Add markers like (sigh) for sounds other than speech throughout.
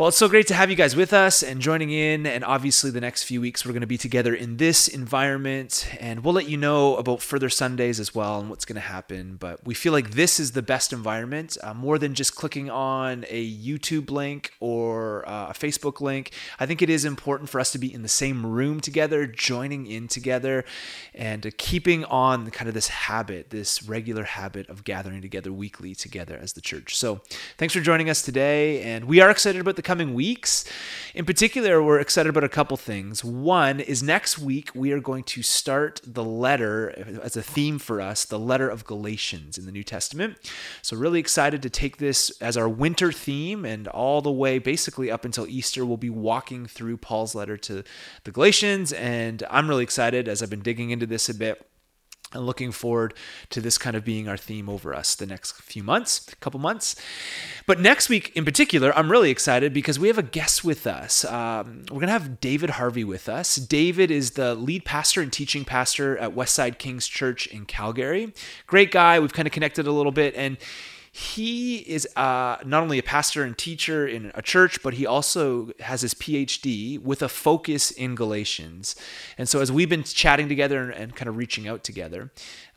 Well, it's so great to have you guys with us and joining in. And obviously, the next few weeks, we're going to be together in this environment. And we'll let you know about further Sundays as well and what's going to happen. But we feel like this is the best environment, uh, more than just clicking on a YouTube link or uh, a Facebook link. I think it is important for us to be in the same room together, joining in together, and uh, keeping on kind of this habit, this regular habit of gathering together weekly together as the church. So thanks for joining us today. And we are excited about the coming weeks. In particular, we're excited about a couple things. One is next week we are going to start the letter as a theme for us, the letter of Galatians in the New Testament. So, really excited to take this as our winter theme and all the way basically up until Easter, we'll be walking through Paul's letter to the Galatians. And I'm really excited as I've been digging into this a bit and looking forward to this kind of being our theme over us the next few months, a couple months. But next week in particular, I'm really excited because we have a guest with us. Um, we're going to have David Harvey with us. David is the lead pastor and teaching pastor at Westside King's Church in Calgary. Great guy. We've kind of connected a little bit and he is uh, not only a pastor and teacher in a church, but he also has his PhD with a focus in Galatians. And so, as we've been chatting together and, and kind of reaching out together,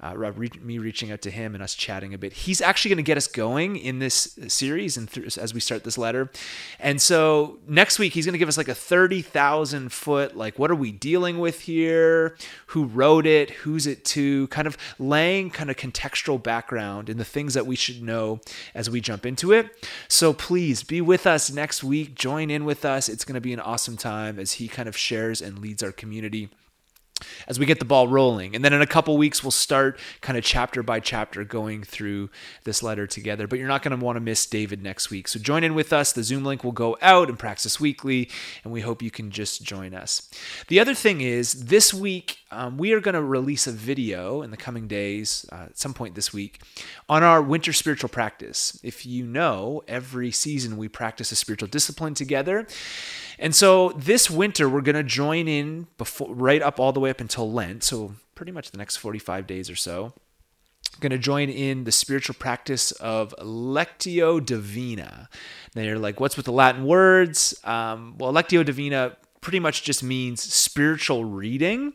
uh, re- me reaching out to him and us chatting a bit, he's actually going to get us going in this series and th- as we start this letter. And so, next week, he's going to give us like a 30,000 foot, like, what are we dealing with here? Who wrote it? Who's it to? Kind of laying kind of contextual background in the things that we should know as we jump into it. So please be with us next week. Join in with us. It's going to be an awesome time as he kind of shares and leads our community as we get the ball rolling. And then in a couple weeks, we'll start kind of chapter by chapter going through this letter together. But you're not going to want to miss David next week. So join in with us. The Zoom link will go out and Praxis Weekly, and we hope you can just join us. The other thing is, this week, um, we are going to release a video in the coming days, uh, at some point this week, on our winter spiritual practice. If you know, every season we practice a spiritual discipline together. And so this winter, we're going to join in before, right up all the way up until Lent. So pretty much the next 45 days or so. Going to join in the spiritual practice of Lectio Divina. Now you're like, what's with the Latin words? Um, well, Lectio Divina pretty much just means spiritual reading.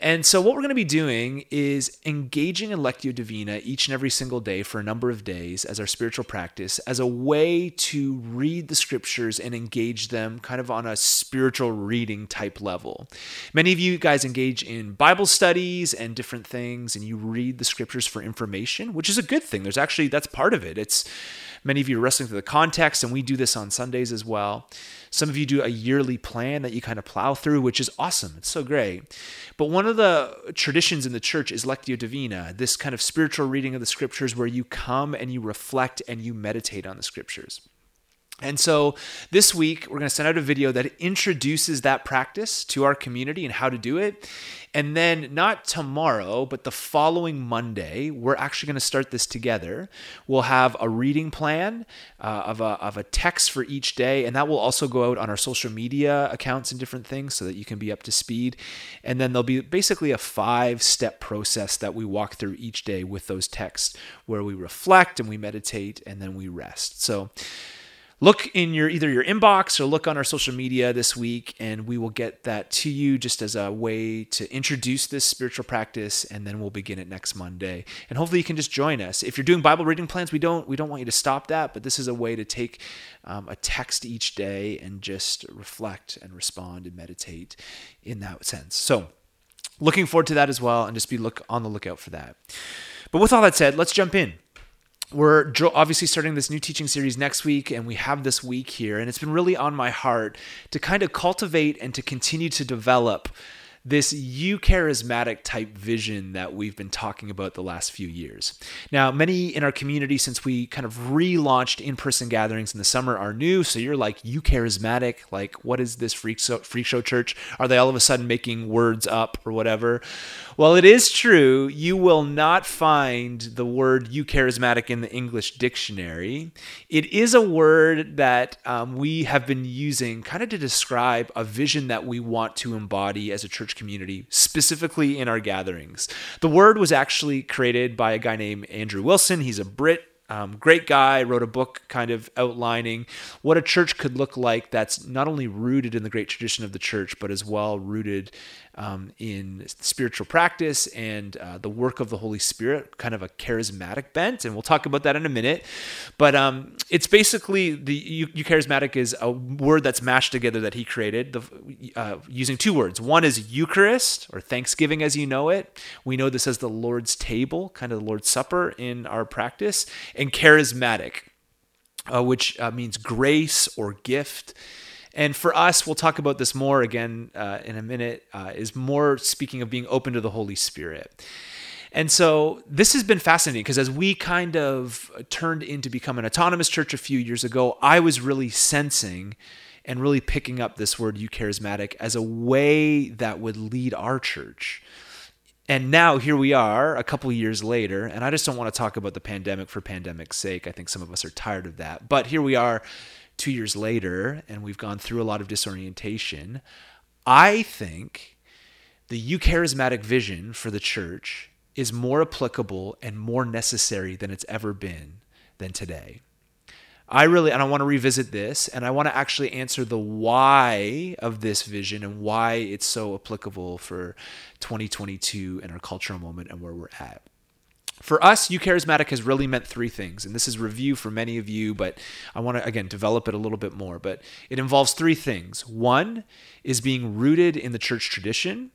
And so, what we're going to be doing is engaging in Lectio Divina each and every single day for a number of days as our spiritual practice, as a way to read the scriptures and engage them kind of on a spiritual reading type level. Many of you guys engage in Bible studies and different things, and you read the scriptures for information, which is a good thing. There's actually, that's part of it. It's, Many of you are wrestling through the context, and we do this on Sundays as well. Some of you do a yearly plan that you kind of plow through, which is awesome. It's so great. But one of the traditions in the church is Lectio Divina, this kind of spiritual reading of the scriptures where you come and you reflect and you meditate on the scriptures. And so this week, we're going to send out a video that introduces that practice to our community and how to do it. And then, not tomorrow, but the following Monday, we're actually going to start this together. We'll have a reading plan uh, of, a, of a text for each day, and that will also go out on our social media accounts and different things so that you can be up to speed. And then there'll be basically a five step process that we walk through each day with those texts where we reflect and we meditate and then we rest. So, look in your either your inbox or look on our social media this week and we will get that to you just as a way to introduce this spiritual practice and then we'll begin it next monday. And hopefully you can just join us. If you're doing bible reading plans we don't we don't want you to stop that but this is a way to take um, a text each day and just reflect and respond and meditate in that sense. So looking forward to that as well and just be look on the lookout for that. But with all that said let's jump in we're obviously starting this new teaching series next week, and we have this week here. And it's been really on my heart to kind of cultivate and to continue to develop this eucharismatic type vision that we've been talking about the last few years. Now, many in our community, since we kind of relaunched in person gatherings in the summer, are new. So you're like, eucharismatic? Like, what is this freak show, freak show church? Are they all of a sudden making words up or whatever? Well, it is true. You will not find the word eucharismatic in the English dictionary. It is a word that um, we have been using kind of to describe a vision that we want to embody as a church community, specifically in our gatherings. The word was actually created by a guy named Andrew Wilson. He's a Brit Um, great guy, wrote a book kind of outlining what a church could look like that's not only rooted in the great tradition of the church, but as well rooted um, in spiritual practice and uh, the work of the Holy Spirit, kind of a charismatic bent. And we'll talk about that in a minute. But um, it's basically the eucharismatic is a word that's mashed together that he created the, uh, using two words. One is Eucharist or Thanksgiving as you know it. We know this as the Lord's table, kind of the Lord's Supper in our practice, and charismatic, uh, which uh, means grace or gift. And for us, we'll talk about this more again uh, in a minute, uh, is more speaking of being open to the Holy Spirit. And so this has been fascinating because as we kind of turned in to become an autonomous church a few years ago, I was really sensing and really picking up this word eucharismatic as a way that would lead our church. And now here we are a couple years later, and I just don't want to talk about the pandemic for pandemic's sake. I think some of us are tired of that. But here we are two years later and we've gone through a lot of disorientation, I think the eucharismatic vision for the church is more applicable and more necessary than it's ever been than today. I really, and I want to revisit this, and I want to actually answer the why of this vision and why it's so applicable for 2022 and our cultural moment and where we're at. For us, Eucharismatic has really meant three things, and this is review for many of you, but I want to, again, develop it a little bit more. But it involves three things. One is being rooted in the church tradition.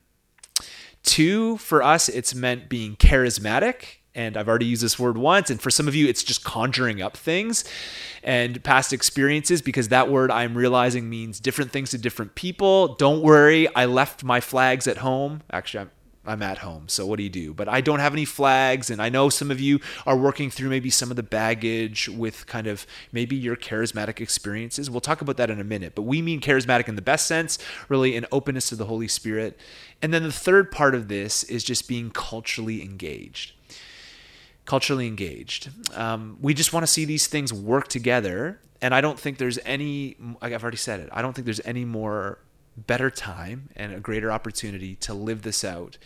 Two, for us, it's meant being charismatic. And I've already used this word once. And for some of you, it's just conjuring up things and past experiences because that word I'm realizing means different things to different people. Don't worry, I left my flags at home. Actually, I'm I'm at home. So what do you do? But I don't have any flags. And I know some of you are working through maybe some of the baggage with kind of maybe your charismatic experiences. We'll talk about that in a minute. But we mean charismatic in the best sense, really an openness to the Holy Spirit. And then the third part of this is just being culturally engaged. Culturally engaged. Um, we just want to see these things work together. And I don't think there's any, I've already said it, I don't think there's any more better time and a greater opportunity to live this out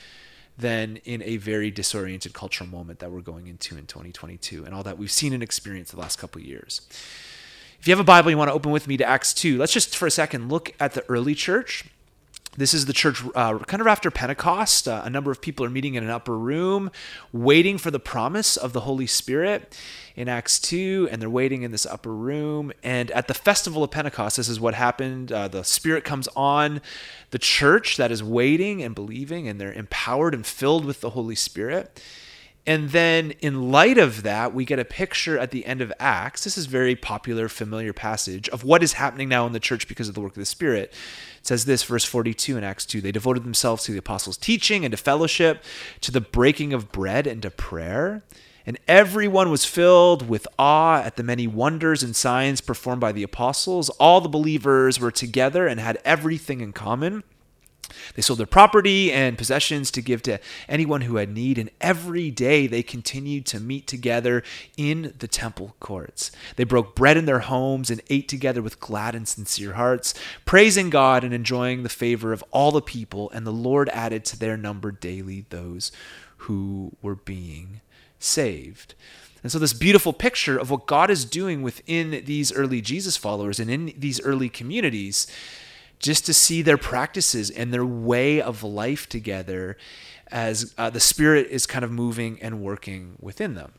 than in a very disoriented cultural moment that we're going into in 2022 and all that we've seen and experienced the last couple years. If you have a Bible, you want to open with me to Acts 2. Let's just for a second look at the early church this is the church uh, kind of after Pentecost. Uh, a number of people are meeting in an upper room, waiting for the promise of the Holy Spirit in Acts 2, and they're waiting in this upper room. And at the festival of Pentecost, this is what happened. Uh, the Spirit comes on the church that is waiting and believing, and they're empowered and filled with the Holy Spirit. And then, in light of that, we get a picture at the end of Acts. This is very popular, familiar passage of what is happening now in the church because of the work of the Spirit. Says this, verse 42 in Acts 2 They devoted themselves to the apostles' teaching and to fellowship, to the breaking of bread and to prayer. And everyone was filled with awe at the many wonders and signs performed by the apostles. All the believers were together and had everything in common. They sold their property and possessions to give to anyone who had need, and every day they continued to meet together in the temple courts. They broke bread in their homes and ate together with glad and sincere hearts, praising God and enjoying the favor of all the people, and the Lord added to their number daily those who were being saved. And so, this beautiful picture of what God is doing within these early Jesus followers and in these early communities just to see their practices and their way of life together as uh, the Spirit is kind of moving and working within them.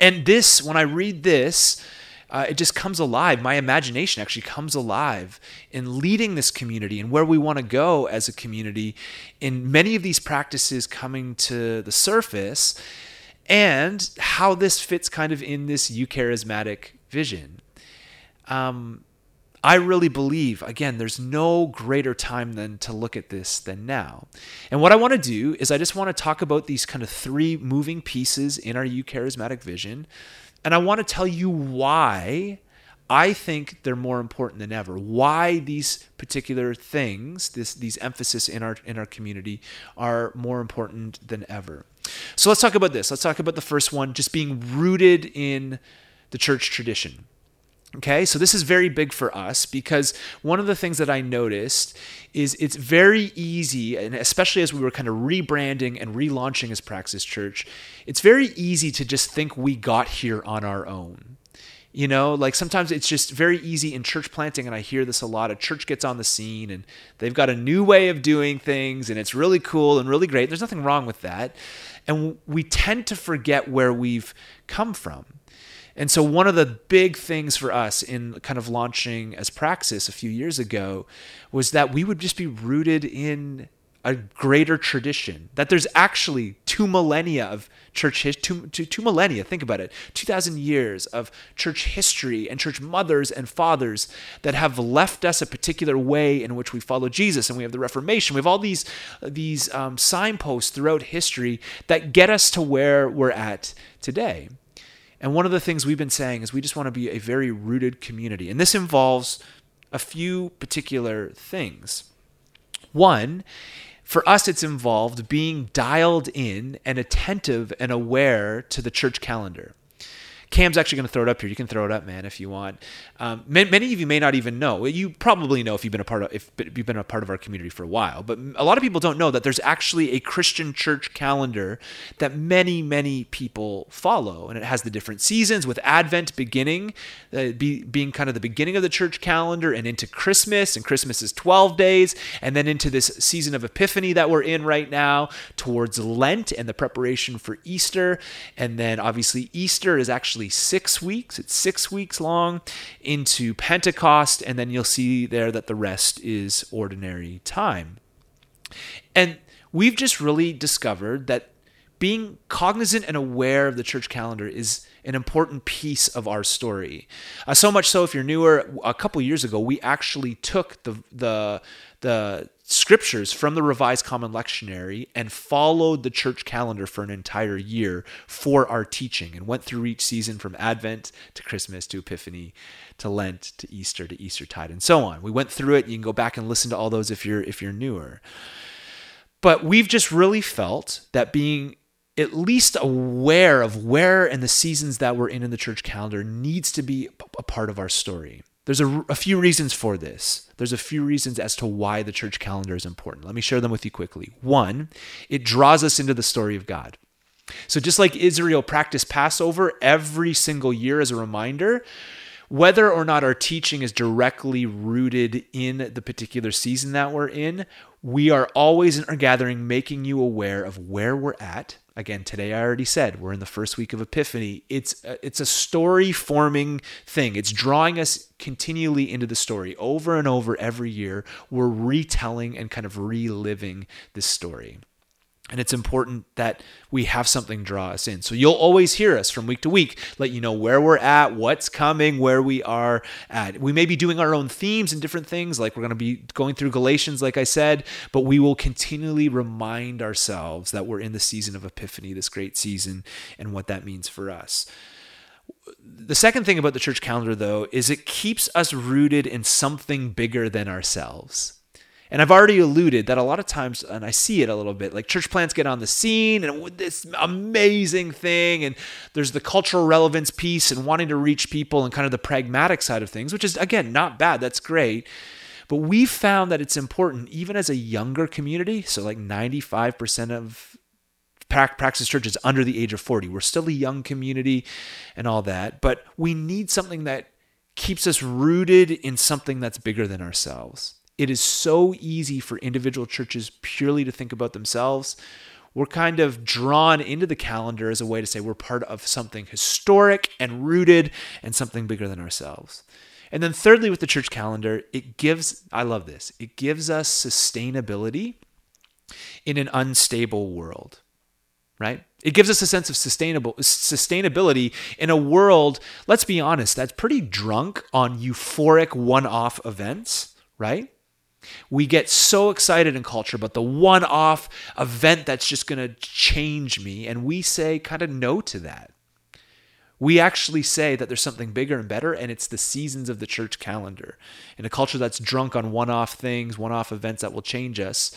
And this, when I read this, uh, it just comes alive. My imagination actually comes alive in leading this community and where we want to go as a community in many of these practices coming to the surface and how this fits kind of in this eucharismatic vision. Um, I really believe, again, there's no greater time than to look at this than now. And what I want to do is I just want to talk about these kind of three moving pieces in our eucharismatic vision. And I want to tell you why I think they're more important than ever. Why these particular things, this these emphasis in our in our community are more important than ever. So let's talk about this. Let's talk about the first one, just being rooted in the church tradition. Okay, so this is very big for us because one of the things that I noticed is it's very easy, and especially as we were kind of rebranding and relaunching as Praxis Church, it's very easy to just think we got here on our own. You know, like sometimes it's just very easy in church planting, and I hear this a lot. A church gets on the scene and they've got a new way of doing things, and it's really cool and really great. There's nothing wrong with that. And we tend to forget where we've come from. And so, one of the big things for us in kind of launching as Praxis a few years ago was that we would just be rooted in a greater tradition. That there's actually two millennia of church history, two, two, two millennia, think about it, 2,000 years of church history and church mothers and fathers that have left us a particular way in which we follow Jesus. And we have the Reformation. We have all these, these um, signposts throughout history that get us to where we're at today. And one of the things we've been saying is we just want to be a very rooted community. And this involves a few particular things. One, for us, it's involved being dialed in and attentive and aware to the church calendar. Cam's actually going to throw it up here. You can throw it up, man, if you want. Um, many of you may not even know. You probably know if you've been a part of if you've been a part of our community for a while. But a lot of people don't know that there's actually a Christian church calendar that many many people follow, and it has the different seasons with Advent beginning, uh, be, being kind of the beginning of the church calendar, and into Christmas, and Christmas is 12 days, and then into this season of Epiphany that we're in right now, towards Lent and the preparation for Easter, and then obviously Easter is actually six weeks. It's six weeks long into Pentecost, and then you'll see there that the rest is ordinary time. And we've just really discovered that being cognizant and aware of the church calendar is an important piece of our story. Uh, so much so, if you're newer, a couple years ago, we actually took the the the scriptures from the Revised Common Lectionary and followed the church calendar for an entire year for our teaching and went through each season from Advent to Christmas to Epiphany to Lent to Easter to Eastertide and so on. We went through it. You can go back and listen to all those if you're if you're newer. But we've just really felt that being at least aware of where and the seasons that we're in in the church calendar needs to be a part of our story. There's a, a, few reasons for this. There's a few reasons as to why the church calendar is important. Let me share them with you quickly. One, it draws us into the story of God. So, just like Israel practiced Passover every single year as a reminder, whether or not our teaching is directly rooted in the particular season that we're in, we are always in our gathering making you aware of where we're at. Again today i already said we're in the first week of epiphany. It's a, it's a story forming thing. It's drawing us continually into the story. Over and over every year we're retelling and kind of reliving this story and it's important that we have something draw us in. So you'll always hear us from week to week, let you know where we're at, what's coming, where we are at. We may be doing our own themes and different things, like we're going to be going through Galatians, like I said, but we will continually remind ourselves that we're in the season of Epiphany, this great season, and what that means for us. The second thing about the church calendar, though, is it keeps us rooted in something bigger than ourselves. And I've already alluded that a lot of times, and I see it a little bit, like church plants get on the scene and this amazing thing, and there's the cultural relevance piece and wanting to reach people and kind of the pragmatic side of things, which is, again, not bad. That's great. But we found that it's important, even as a younger community, so like 95% of Praxis Church is under the age of 40. We're still a young community and all that, but we need something that keeps us rooted in something that's bigger than ourselves. It is so easy for individual churches purely to think about themselves. We're kind of drawn into the calendar as a way to say we're part of something historic and rooted and something bigger than ourselves. And then, thirdly, with the church calendar, it gives, I love this, it gives us sustainability in an unstable world, right? It gives us a sense of sustainable sustainability in a world, let's be honest, that's pretty drunk on euphoric one-off events, right? We get so excited in culture about the one off event that's just going to change me. And we say kind of no to that. We actually say that there's something bigger and better, and it's the seasons of the church calendar. In a culture that's drunk on one off things, one off events that will change us,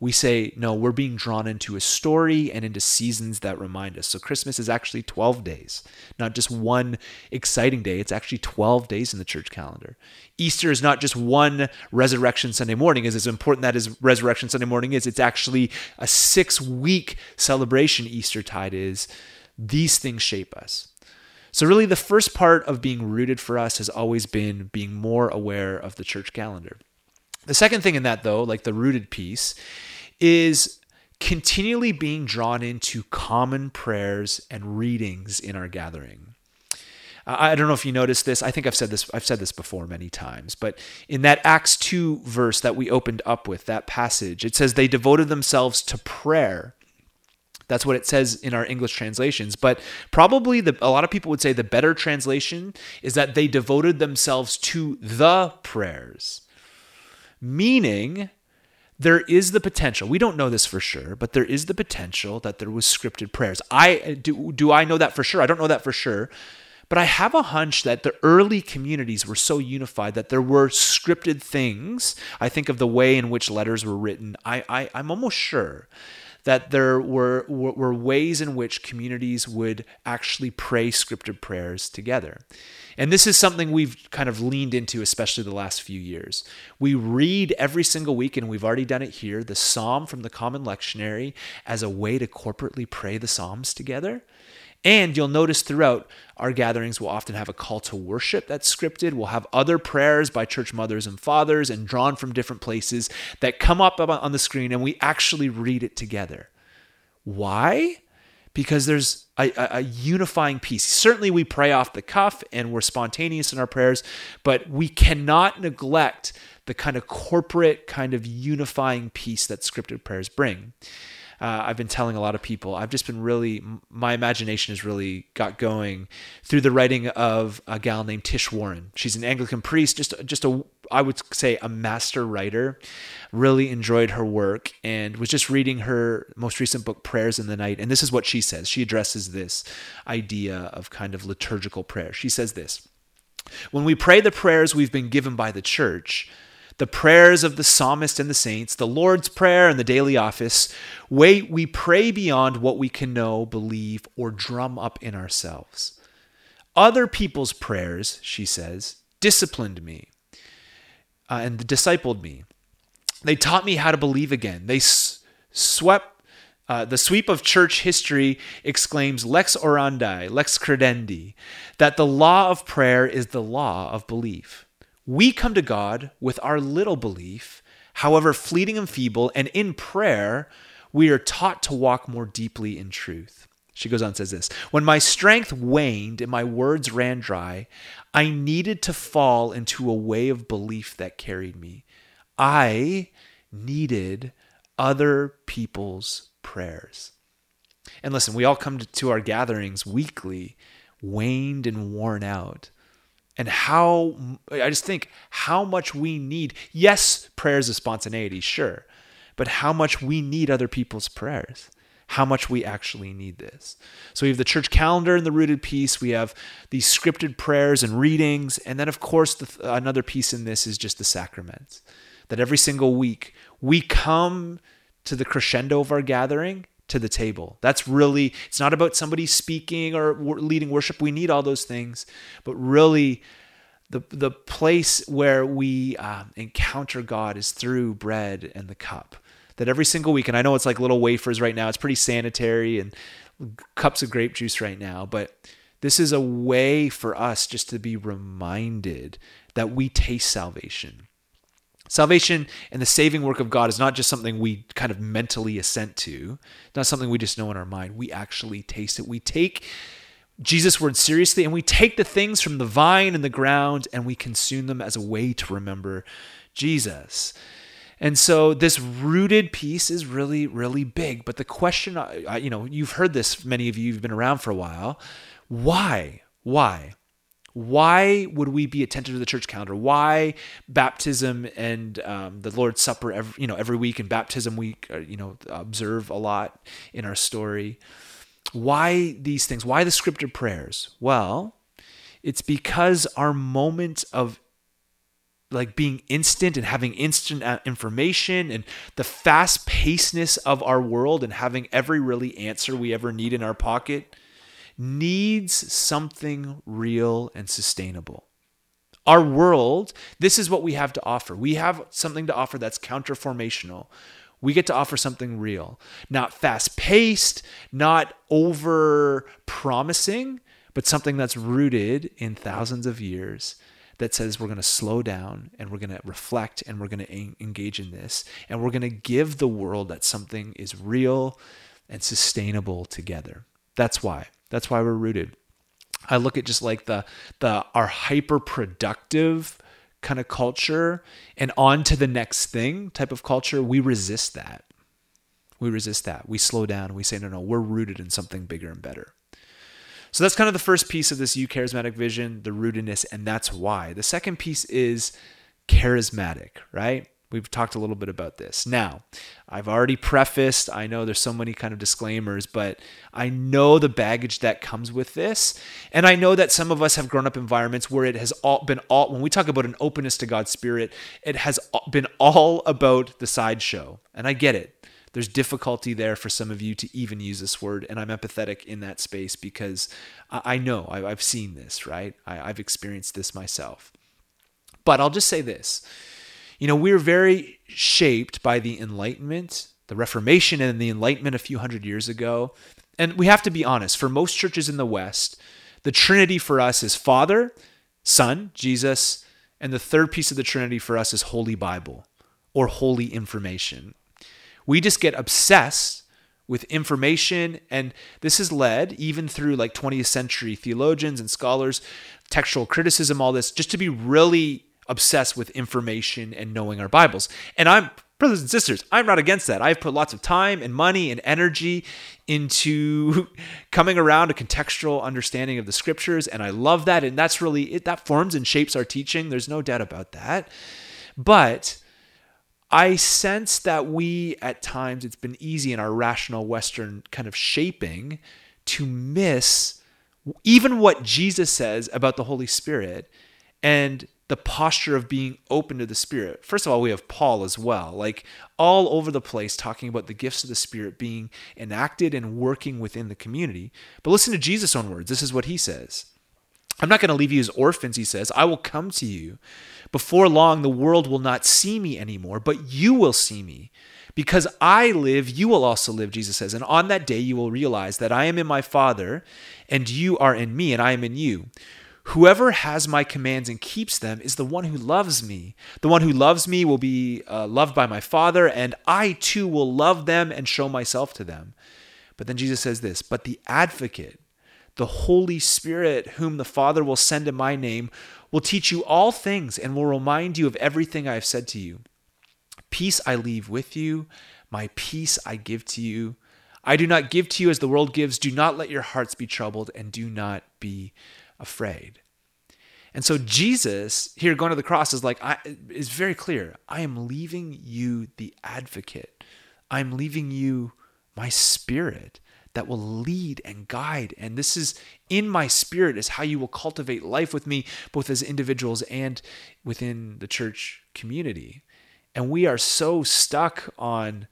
we say, no, we're being drawn into a story and into seasons that remind us. So Christmas is actually 12 days, not just one exciting day. It's actually 12 days in the church calendar. Easter is not just one resurrection Sunday morning, as, as important that is resurrection Sunday morning is, it's actually a six week celebration Easter tide is. These things shape us. So, really, the first part of being rooted for us has always been being more aware of the church calendar. The second thing in that, though, like the rooted piece, is continually being drawn into common prayers and readings in our gathering. I don't know if you noticed this. I think I've said this I've said this before many times, but in that Acts 2 verse that we opened up with, that passage, it says they devoted themselves to prayer. That's what it says in our English translations, but probably the, a lot of people would say the better translation is that they devoted themselves to the prayers. Meaning there is the potential. We don't know this for sure, but there is the potential that there was scripted prayers. I uh, do do I know that for sure? I don't know that for sure. But I have a hunch that the early communities were so unified that there were scripted things. I think of the way in which letters were written. I, I I'm almost sure that there were, were ways in which communities would actually pray scripted prayers together. And this is something we've kind of leaned into, especially the last few years. We read every single week, and we've already done it here, the Psalm from the Common Lectionary as a way to corporately pray the Psalms together. And you'll notice throughout our gatherings, we'll often have a call to worship that's scripted. We'll have other prayers by church mothers and fathers and drawn from different places that come up on the screen, and we actually read it together. Why? Because there's a, a, unifying piece. Certainly, we pray off the cuff and we're spontaneous in our prayers, but we cannot neglect the kind of corporate, kind of unifying piece that scripted prayers bring uh, I've been telling a lot of people. I've just been really, my imagination has really got going through the writing of a gal named Tish Warren. She's an Anglican priest, just just a I would say a master writer. Really enjoyed her work and was just reading her most recent book, Prayers in the Night. And this is what she says. She addresses this idea of kind of liturgical prayer. She says this When we pray the prayers we've been given by the church, the prayers of the psalmist and the saints, the Lord's Prayer and the daily office, wait, we pray beyond what we can know, believe, or drum up in ourselves. Other people's prayers, she says, disciplined me uh, and discipled me. They taught me how to believe again. They s- swept uh, the sweep of church history exclaims lex orandi, lex credendi, that the law of prayer is the law of belief. We come to God with our little belief, however fleeting and feeble, and in prayer, we are taught to walk more deeply in truth. She goes on and says this When my strength waned and my words ran dry, I needed to fall into a way of belief that carried me. I needed other people's prayers. And listen, we all come to, our gatherings weekly, waned and worn out and how I just think how much we need. Yes, prayers of spontaneity, sure, but how much we need other people's prayers. How much we actually need this. So we have the church calendar and the rooted piece. We have these scripted prayers and readings, and then of course the, another piece in this is just the sacraments. That every single week we come to the crescendo of our gathering to the table. That's really, it's not about somebody speaking or leading worship. We need all those things, but really, the, the place where we uh, encounter God is through bread and the cup. That every single week, and I know it's like little wafers right now, it's pretty sanitary and cups of grape juice right now, but this is a way for us just to be reminded that we taste salvation Salvation and the saving work of God is not just something we kind of mentally assent to, not something we just know in our mind. We actually taste it. We take Jesus' word seriously and we take the things from the vine and the ground and we consume them as a way to remember Jesus. And so this rooted piece is really, really big. But the question, you know, you've heard this, many of you, you've been around for a while. Why? Why? Why would we be attentive to the church calendar? Why baptism and um, the Lord's Supper, every, you know, every week and baptism week, uh, you know, observe a lot in our story. Why these things? Why the scripted prayers? Well, it's because our moment of like being instant and having instant uh, information and the fast pacedness of our world and having every really answer we ever need in our pocket needs something real and sustainable. Our world, this is what we have to offer. We have something to offer that's counterformational. We get to offer something real, not fast paced, not over promising, but something that's rooted in thousands of years that says we're going to slow down and we're going to reflect and we're going to engage in this and we're going to give the world that something is real and sustainable together. That's why. That's why we're rooted. I look at just like the the our hyper productive kind of culture and on to the next thing type of culture, we resist that. We resist that. We slow down. We say, no, no, we're rooted in something bigger and better. So that's kind of the first piece of this eucharismatic vision, the rootedness, and that's why. The second piece is charismatic, right? We've talked a little bit about this. Now, I've already prefaced, I know there's so many kind of disclaimers, but I know the baggage that comes with this. And I know that some of us have grown up environments where it has all been all, when we talk about an openness to God's Spirit, it has been all about the sideshow. And I get it. There's difficulty there for some of you to even use this word. And I'm empathetic in that space because I know I've seen this, right? I've experienced this myself. But I'll just say this you know, we're very shaped by the Enlightenment, the Reformation, and the Enlightenment a few hundred years ago. And we have to be honest, for most churches in the West, the Trinity for us is Father, Son, Jesus, and the third piece of the Trinity for us is Holy Bible or Holy Information. We just get obsessed with information, and this has led, even through like 20th century theologians and scholars, textual criticism, all this, just to be really obsessed with information and knowing our Bibles. And I'm, brothers and sisters, I'm not against that. I've put lots of time and money and energy into (laughs) coming around a contextual understanding of the scriptures. And I love that. And that's really, it, that forms and shapes our teaching. There's no doubt about that. But I sense that we, at times, it's been easy in our rational Western kind of shaping to miss even what Jesus says about the Holy Spirit and the posture of being open to the Spirit. First of all, we have Paul as well, like all over the place talking about the gifts of the Spirit being enacted and working within the community. But listen to Jesus' own words. This is what he says I'm not going to leave you as orphans, he says. I will come to you. Before long, the world will not see me anymore, but you will see me. Because I live, you will also live, Jesus says. And on that day, you will realize that I am in my Father, and you are in me, and I am in you. Whoever has my commands and keeps them is the one who loves me. The one who loves me will be uh, loved by my Father, and I too will love them and show myself to them. But then Jesus says this But the advocate, the Holy Spirit, whom the Father will send in my name, will teach you all things and will remind you of everything I have said to you. Peace I leave with you, my peace I give to you. I do not give to you as the world gives. Do not let your hearts be troubled, and do not be afraid. And so Jesus here going to the cross is like I, is very clear. I am leaving you the advocate. I'm leaving you my spirit that will lead and guide. And this is in my spirit is how you will cultivate life with me, both as individuals and within the church community. And we are so stuck on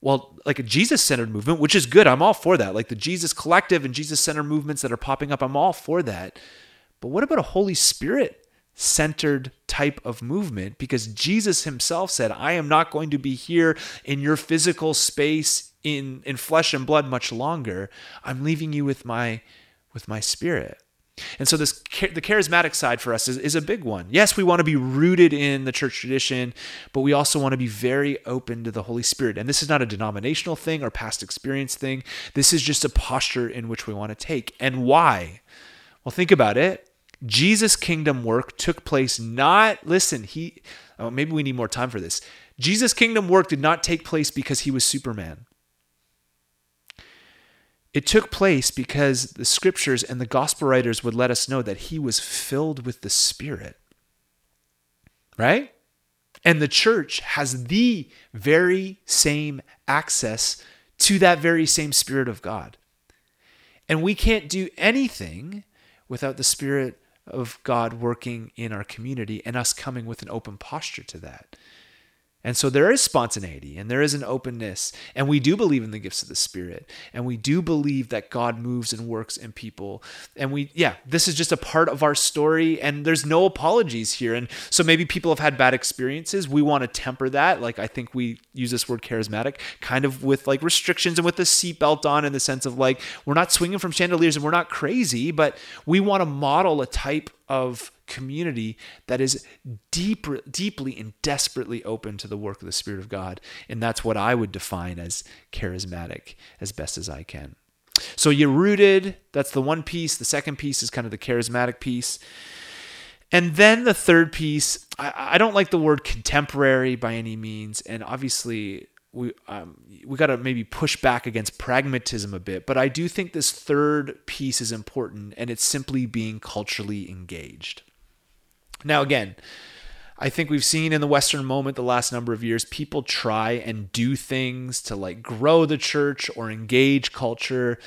well, like a Jesus centered movement, which is good. I'm all for that. Like the Jesus collective and Jesus centered movements that are popping up, I'm all for that. But what about a Holy Spirit centered type of movement? Because Jesus himself said, I am not going to be here in your physical space in, in flesh and blood much longer. I'm leaving you with my with my spirit. And so this the charismatic side for us is, is a big one. Yes, we want to be rooted in the church tradition, but we also want to be very open to the Holy Spirit. And this is not a denominational thing or past experience thing. This is just a posture in which we want to take. And why? Well, think about it. Jesus' kingdom work took place not, listen, he, oh, maybe we need more time for this. Jesus' kingdom work did not take place because he was Superman. It took place because the scriptures and the gospel writers would let us know that he was filled with the Spirit. Right? And the church has the very same access to that very same Spirit of God. And we can't do anything without the Spirit of God working in our community and us coming with an open posture to that. And so there is spontaneity and there is an openness. And we do believe in the gifts of the Spirit. And we do believe that God moves and works in people. And we, yeah, this is just a part of our story. And there's no apologies here. And so maybe people have had bad experiences. We want to temper that. Like I think we use this word charismatic kind of with like restrictions and with the seatbelt on in the sense of like we're not swinging from chandeliers and we're not crazy, but we want to model a type of community that is deep, deeply and desperately open to the work of the Spirit of God. And that's what I would define as charismatic as best as I can. So you're rooted, that's the one piece. The second piece is kind of the charismatic piece. And then the third piece, I, I don't like the word contemporary by any means. And obviously, we um, we got to maybe push back against pragmatism a bit, but I do think this third piece is important, and it's simply being culturally engaged. Now, again, I think we've seen in the Western moment the last number of years, people try and do things to like grow the church or engage culture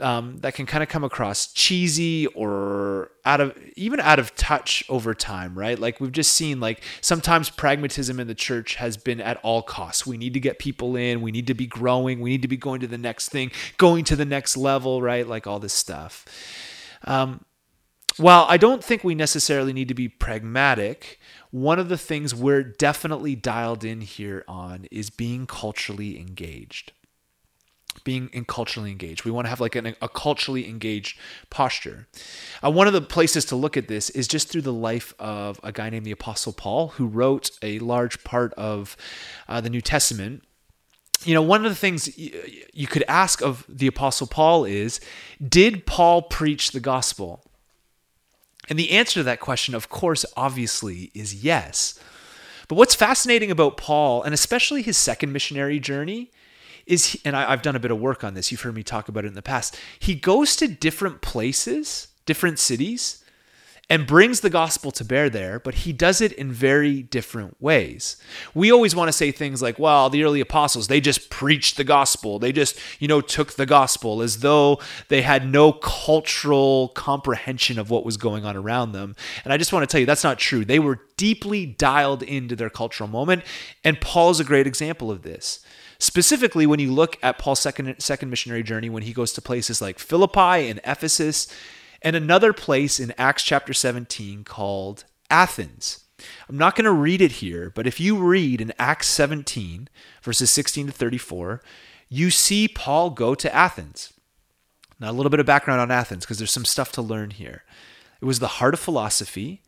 um, that can kind of come across cheesy or out of even out of touch over time, right? Like we've just seen, like sometimes pragmatism in the church has been at all costs. We need to get people in, we need to be growing, we need to be going to the next thing, going to the next level, right? Like all this stuff. Um, while I don't think we necessarily need to be pragmatic, one of the things we're definitely dialed in here on is being culturally engaged. Being in culturally engaged. We want to have like an, a culturally engaged posture. Uh, one of the places to look at this is just through the life of a guy named the Apostle Paul, who wrote a large part of uh, the New Testament you know, one of the things you could ask of the Apostle Paul is Did Paul preach the gospel? And the answer to that question, of course, obviously, is yes. But what's fascinating about Paul, and especially his second missionary journey, is, and I, I've done a bit of work on this, you've heard me talk about it in the past, he goes to different places, different cities, and brings the gospel to bear there, but he does it in very different ways. We always want to say things like, well, the early apostles, they just preached the gospel. They just, you know, took the gospel as though they had no cultural comprehension of what was going on around them. And I just want to tell you, that's not true. They were deeply dialed into their cultural moment, and Paul's a great example of this. Specifically, when you look at Paul's second, second missionary journey, when he goes to places like Philippi and Ephesus, and another place in Acts chapter 17 called Athens. I'm not going to read it here, but if you read in Acts 17, verses 16 to 34, you see Paul go to Athens. Now, a little bit of background on Athens, because there's some stuff to learn here. It was the heart of philosophy.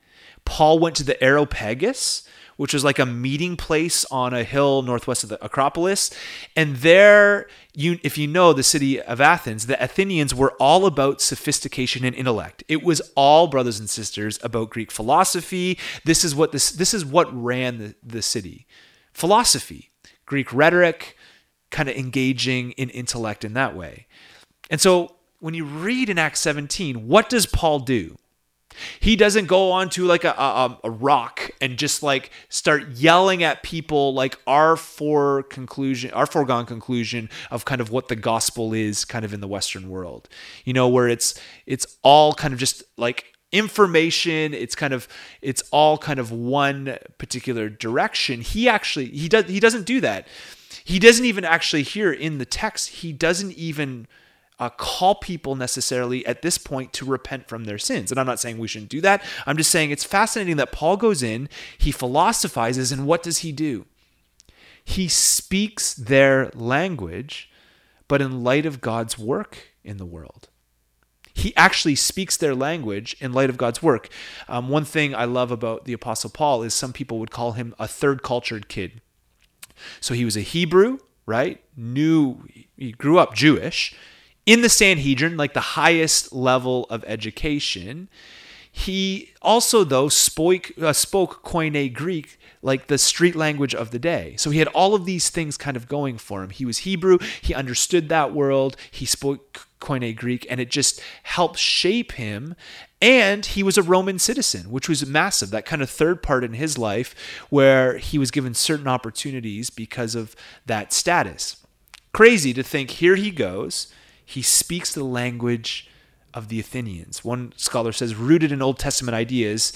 Paul went to the Areopagus, which was like a meeting place on a hill northwest of the Acropolis. And there, you, if you know the city of Athens, the Athenians were all about sophistication and intellect. It was all brothers and sisters about Greek philosophy. This is what this this is what ran the, the city. Philosophy, Greek rhetoric, kind of engaging in intellect in that way. And so when you read in Acts 17, what does Paul do? He doesn't go onto like a, a, a, rock and just like start yelling at people like our for conclusion, our foregone conclusion of kind of what the gospel is kind of in the Western world. You know, where it's it's all kind of just like information. It's kind of it's all kind of one particular direction. He actually he does he doesn't do that. He doesn't even actually here in the text. He doesn't even uh, call people necessarily at this point to repent from their sins. And I'm not saying we shouldn't do that. I'm just saying it's fascinating that Paul goes in, he philosophizes, and what does he do? He speaks their language, but in light of God's work in the world. He actually speaks their language in light of God's work. Um, one thing I love about the Apostle Paul is some people would call him a third cultured kid. So he was a Hebrew, right? Knew, he grew up Jewish in the Sanhedrin, like the highest level of education. He also, though, spoke, uh, spoke Koine Greek, like the street language of the day. So he had all of these things kind of going for him. He was Hebrew, he understood that world, he spoke Koine Greek, and it just helped shape him. And he was a Roman citizen, which was massive, that kind of third part in his life where he was given certain opportunities because of that status. Crazy to think here he goes he speaks the language of the Athenians. One scholar says, rooted in Old Testament ideas,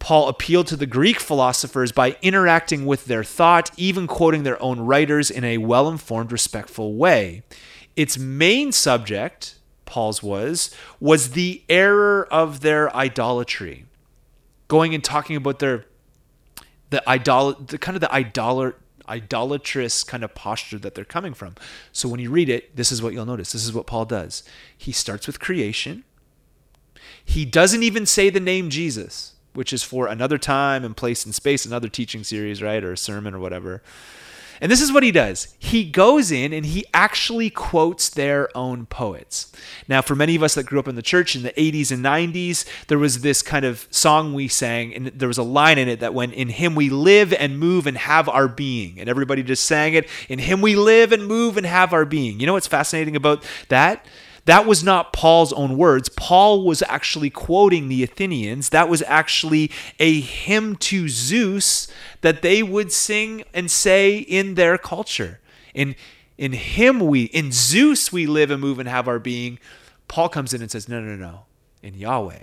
Paul appealed to the Greek philosophers by interacting with their thought, even quoting their own writers in a well informed, respectful way. Its main subject, Paul's was, was the error of their idolatry. Going and talking about their the idol the kind of the idolat idolatrous kind of posture that they're coming from. So when you read it, this is what you'll notice. This is what Paul does. He starts with creation. He doesn't even say the name Jesus which is for another time and place and space, another teaching series, right? Or a sermon or whatever. And this is what he does. He goes in and he actually quotes their own poets. Now, for many of us that grew up in the church in the 80s and 90s, there was this kind of song we sang, and there was a line in it that went, In him we live and move and have our being. And everybody just sang it, In him we live and move and have our being. You know what's fascinating about that? That was not Paul's own words. Paul was actually quoting the Athenians. That was actually a hymn to Zeus that they would sing and say in their culture. In in him we in Zeus we live and move and have our being. Paul comes in and says, "No, no, no. In Yahweh,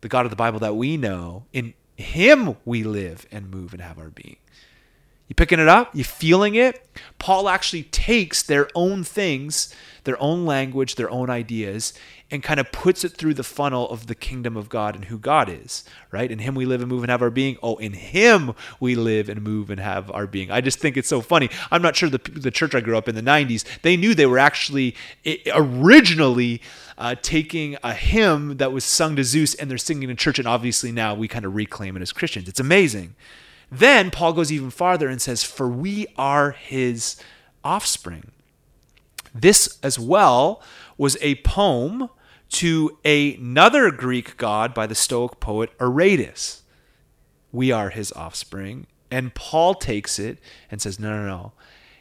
the God of the Bible that we know, in him we live and move and have our being." You picking it up? You feeling it? Paul actually takes their own things, their own language, their own ideas, and kind of puts it through the funnel of the kingdom of God and who God is, right? In Him we live and move and have our being. Oh, in Him we live and move and have our being. I just think it's so funny. I'm not sure the, the church I grew up in the 90s, they knew they were actually originally uh, taking a hymn that was sung to Zeus and they're singing in church, and obviously now we kind of reclaim it as Christians. It's amazing. Then Paul goes even farther and says, For we are his offspring. This as well was a poem to another Greek god by the Stoic poet Aratus. We are his offspring. And Paul takes it and says, No, no, no.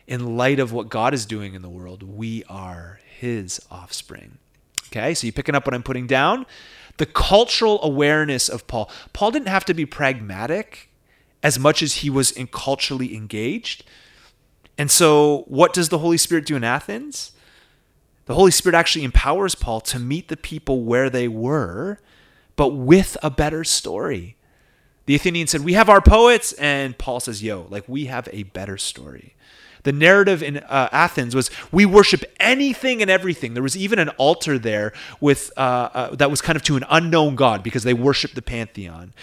In light of what God is doing in the world, we are his offspring. Okay, so you picking up what I'm putting down? The cultural awareness of Paul. Paul didn't have to be pragmatic as much as he was in culturally engaged. And so, what does the Holy Spirit do in Athens? The Holy Spirit actually empowers Paul to meet the people where they were, but with a better story. The Athenians said, We have our poets. And Paul says, Yo, like we have a better story. The narrative in uh, Athens was we worship anything and everything. There was even an altar there with uh, uh, that was kind of to an unknown god because they worshiped the pantheon.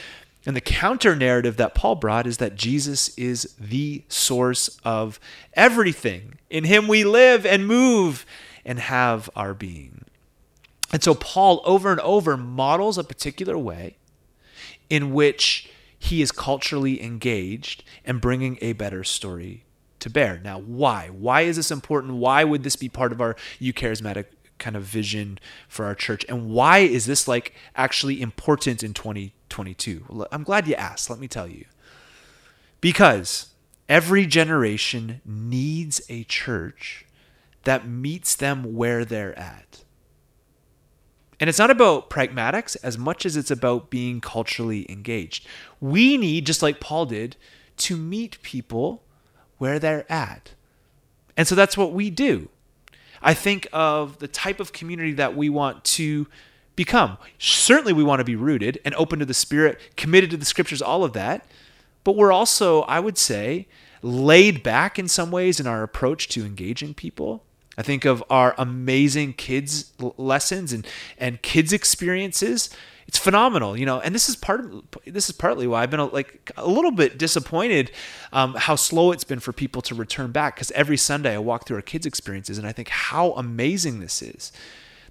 And the counter narrative that Paul brought is that Jesus is the source of everything. In him we live and move and have our being. And so Paul over and over models a particular way in which he is culturally engaged and bringing a better story to bear. Now, why? Why is this important? Why would this be part of our eucharismatic kind of vision for our church? And why is this like actually important in 2022? I'm glad you asked. Let me tell you. Because every generation needs a church that meets them where they're at. And it's not about pragmatics as much as it's about being culturally engaged. We need, just like Paul did, to meet people where they're at. And so that's what we do. I think of the type of community that we want to become. Certainly, we want to be rooted and open to the Spirit, committed to the scriptures, all of that. But we're also, I would say, laid back in some ways in our approach to engaging people. I think of our amazing kids lessons and, and kids experiences it's phenomenal, you know. And this is part of this is partly why I've been like a little bit disappointed um, how slow it's been for people to return back. Because every Sunday I walk through our kids' experiences and I think how amazing this is.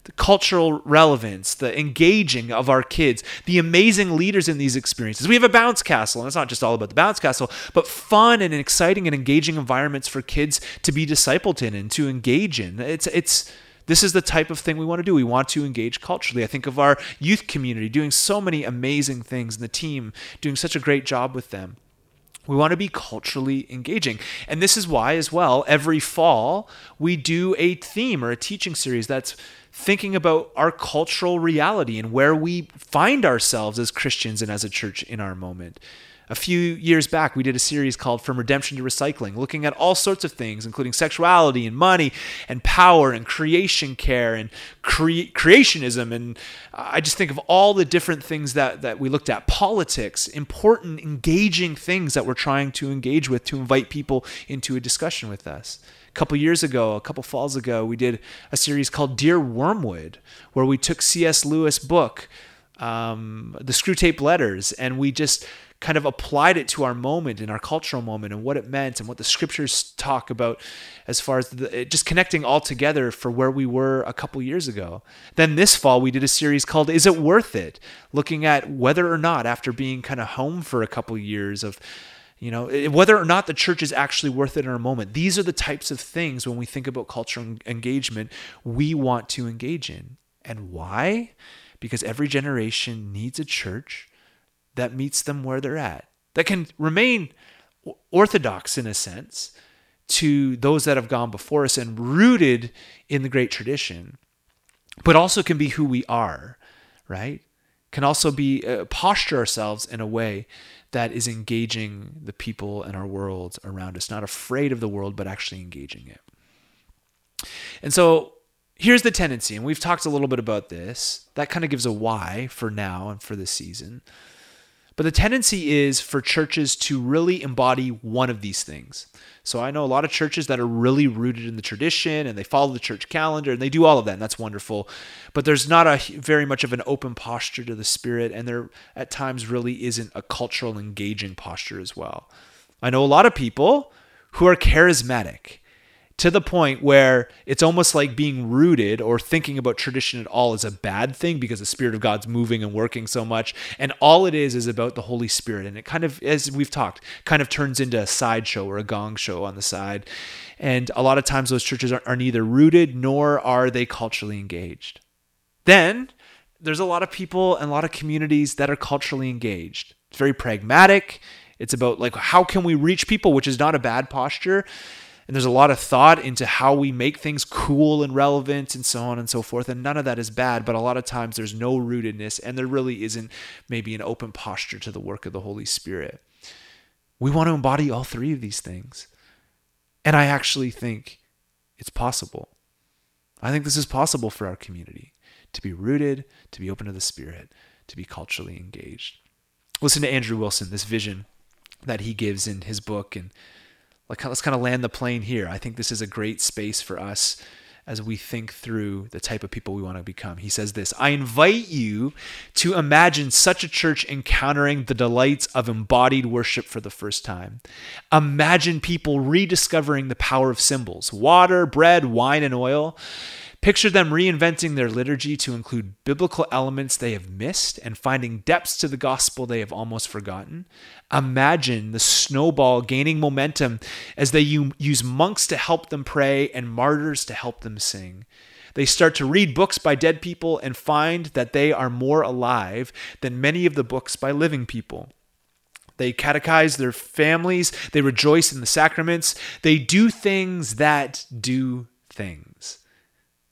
The cultural relevance, the engaging of our kids, the amazing leaders in these experiences. We have a bounce castle, and it's not just all about the bounce castle, but fun and exciting and engaging environments for kids to be discipled in and to engage in. It's it's this is the type of thing we want to do. We want to engage culturally. I think of our youth community doing so many amazing things and the team doing such a great job with them. We want to be culturally engaging. And this is why, as well, every fall we do a theme or a teaching series that's thinking about our cultural reality and where we find ourselves as Christians and as a church in our moment. A few years back, we did a series called From Redemption to Recycling, looking at all sorts of things, including sexuality and money and power and creation care and cre- creationism. And I just think of all the different things that, that we looked at politics, important, engaging things that we're trying to engage with to invite people into a discussion with us. A couple years ago, a couple falls ago, we did a series called Dear Wormwood, where we took C.S. Lewis' book, um, The Screwtape Letters, and we just kind of applied it to our moment and our cultural moment and what it meant and what the scriptures talk about as far as the, just connecting all together for where we were a couple years ago. Then this fall, we did a series called Is It Worth It? Looking at whether or not, after being kind of home for a couple years of you know whether or not the church is actually worth it in our moment these are the types of things when we think about cultural engagement we want to engage in and why because every generation needs a church that meets them where they're at, that can remain orthodox in a sense to those that have gone before us and rooted in the great tradition, but also can be who we are, right? Can also be uh, posture ourselves in a way that is engaging the people and our world around us, not afraid of the world, but actually engaging it. And so here's the tendency, and we've talked a little bit about this. That kind of gives a why for now and for this season. But the tendency is for churches to really embody one of these things. So I know a lot of churches that are really rooted in the tradition and they follow the church calendar and they do all of that, and that's wonderful. But there's not a very much of an open posture to the spirit, and there at times really isn't a cultural engaging posture as well. I know a lot of people who are charismatic to the point where it's almost like being rooted or thinking about tradition at all is a bad thing because the Spirit of God's moving and working so much. And all it is is about the Holy Spirit. And it kind of, as we've talked, kind of turns into a sideshow or a gong show on the side. And a lot of times those churches are, are neither rooted nor are they culturally engaged. Then there's a lot of people and a lot of communities that are culturally engaged. It's very pragmatic. It's about like how can we reach people, which is not a bad posture and there's a lot of thought into how we make things cool and relevant and so on and so forth. And none of that is bad but a lot of times there's no rootedness and there really isn't maybe an open posture to the work of the holy spirit. We want to embody all three of these things. And i actually think it's possible. I think this is possible for our community to be rooted to be open to the spirit to be culturally engaged. Listen to andrew wilson this vision that he gives in his book and like let's kind of land the plane here. I think this is a great space for us as we think through the type of people we want to become. He says this I invite you to imagine such a church encountering the delights of embodied worship for the first time. Imagine people rediscovering the power of symbols water, bread, wine, and oil. Picture them reinventing their liturgy to include biblical elements they have missed and finding depths to the gospel they have almost forgotten. Imagine the snowball gaining momentum as they use monks to help them pray and martyrs to help them sing. They start to read books by dead people and find that they are more alive than many of the books by living people. They catechize their families, they rejoice in the sacraments, they do things that do things.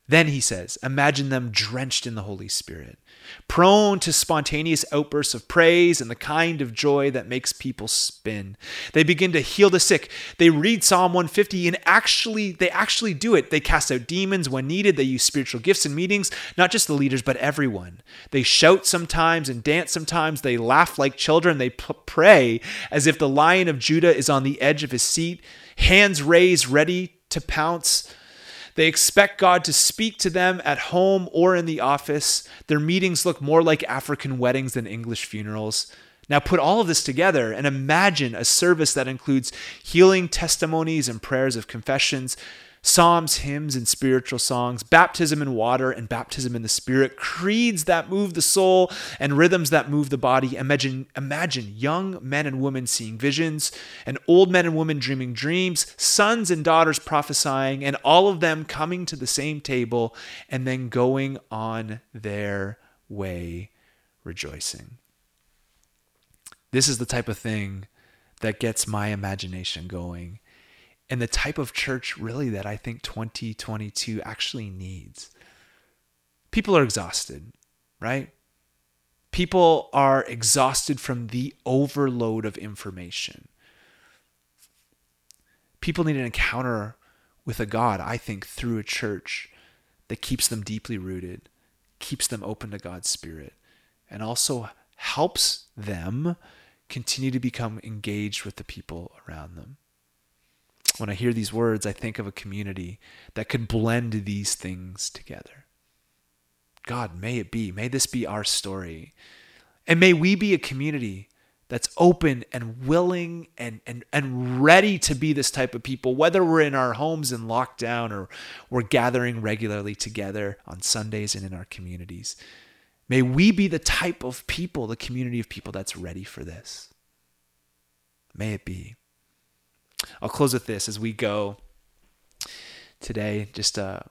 Then he says, imagine them drenched in the Holy Spirit, prone to spontaneous outbursts of praise and the kind of joy that makes people spin. They begin to heal the sick. They read Psalm 150 and actually they actually do it. They cast out demons when needed. They use spiritual gifts in meetings, not just the leaders but everyone. They shout sometimes and dance sometimes. They laugh like children. They p- pray as if the lion of Judah is on the edge of his seat, hands raised ready to pounce. They expect God to speak to them at home or in the office. Their meetings look more like African weddings than English funerals. Now, put all of this together and imagine a service that includes healing testimonies and prayers of confessions, psalms, hymns, and spiritual songs, baptism in water and baptism in the spirit, creeds that move the soul and rhythms that move the body. Imagine, imagine young men and women seeing visions, and old men and women dreaming dreams, sons and daughters prophesying, and all of them coming to the same table and then going on their way rejoicing. This is the type of thing that gets my imagination going and the type of church really that I think 2022 actually needs. People are exhausted, right? People are exhausted from the overload of information. People need an encounter with a God, I think, through a church that keeps them deeply rooted, keeps them open to God's Spirit, and also helps them continue to become engaged with the people around them. When I hear these words, I think of a community that could blend these things together. God, may it be. May this be our story. And may we be a community that's open and willing and, and, and ready to be this type of people, whether we're in our homes in lockdown or we're gathering regularly together on Sundays and in our communities. May we be the type of people, the community of people that's ready for this. May it be. I'll close with this as we go today. Just a,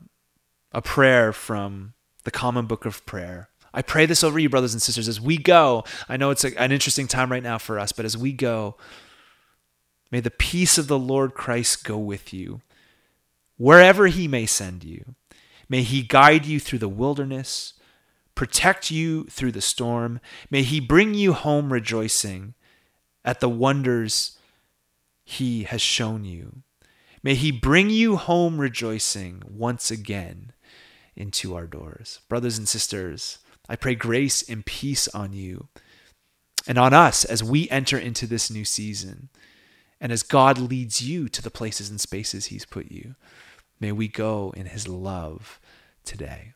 a prayer from the Common Book of Prayer. I pray this over you, brothers and sisters, as we go. I know it's a, an interesting time right now for us, but as we go, may the peace of the Lord Christ go with you, wherever he may send you. May he guide you through the wilderness, protect you through the storm. May he bring you home rejoicing at the wonders he has shown you. May he bring you home rejoicing once again into our doors. Brothers and sisters, I pray grace and peace on you and on us as we enter into this new season and as God leads you to the places and spaces he's put you. May we go in his love today.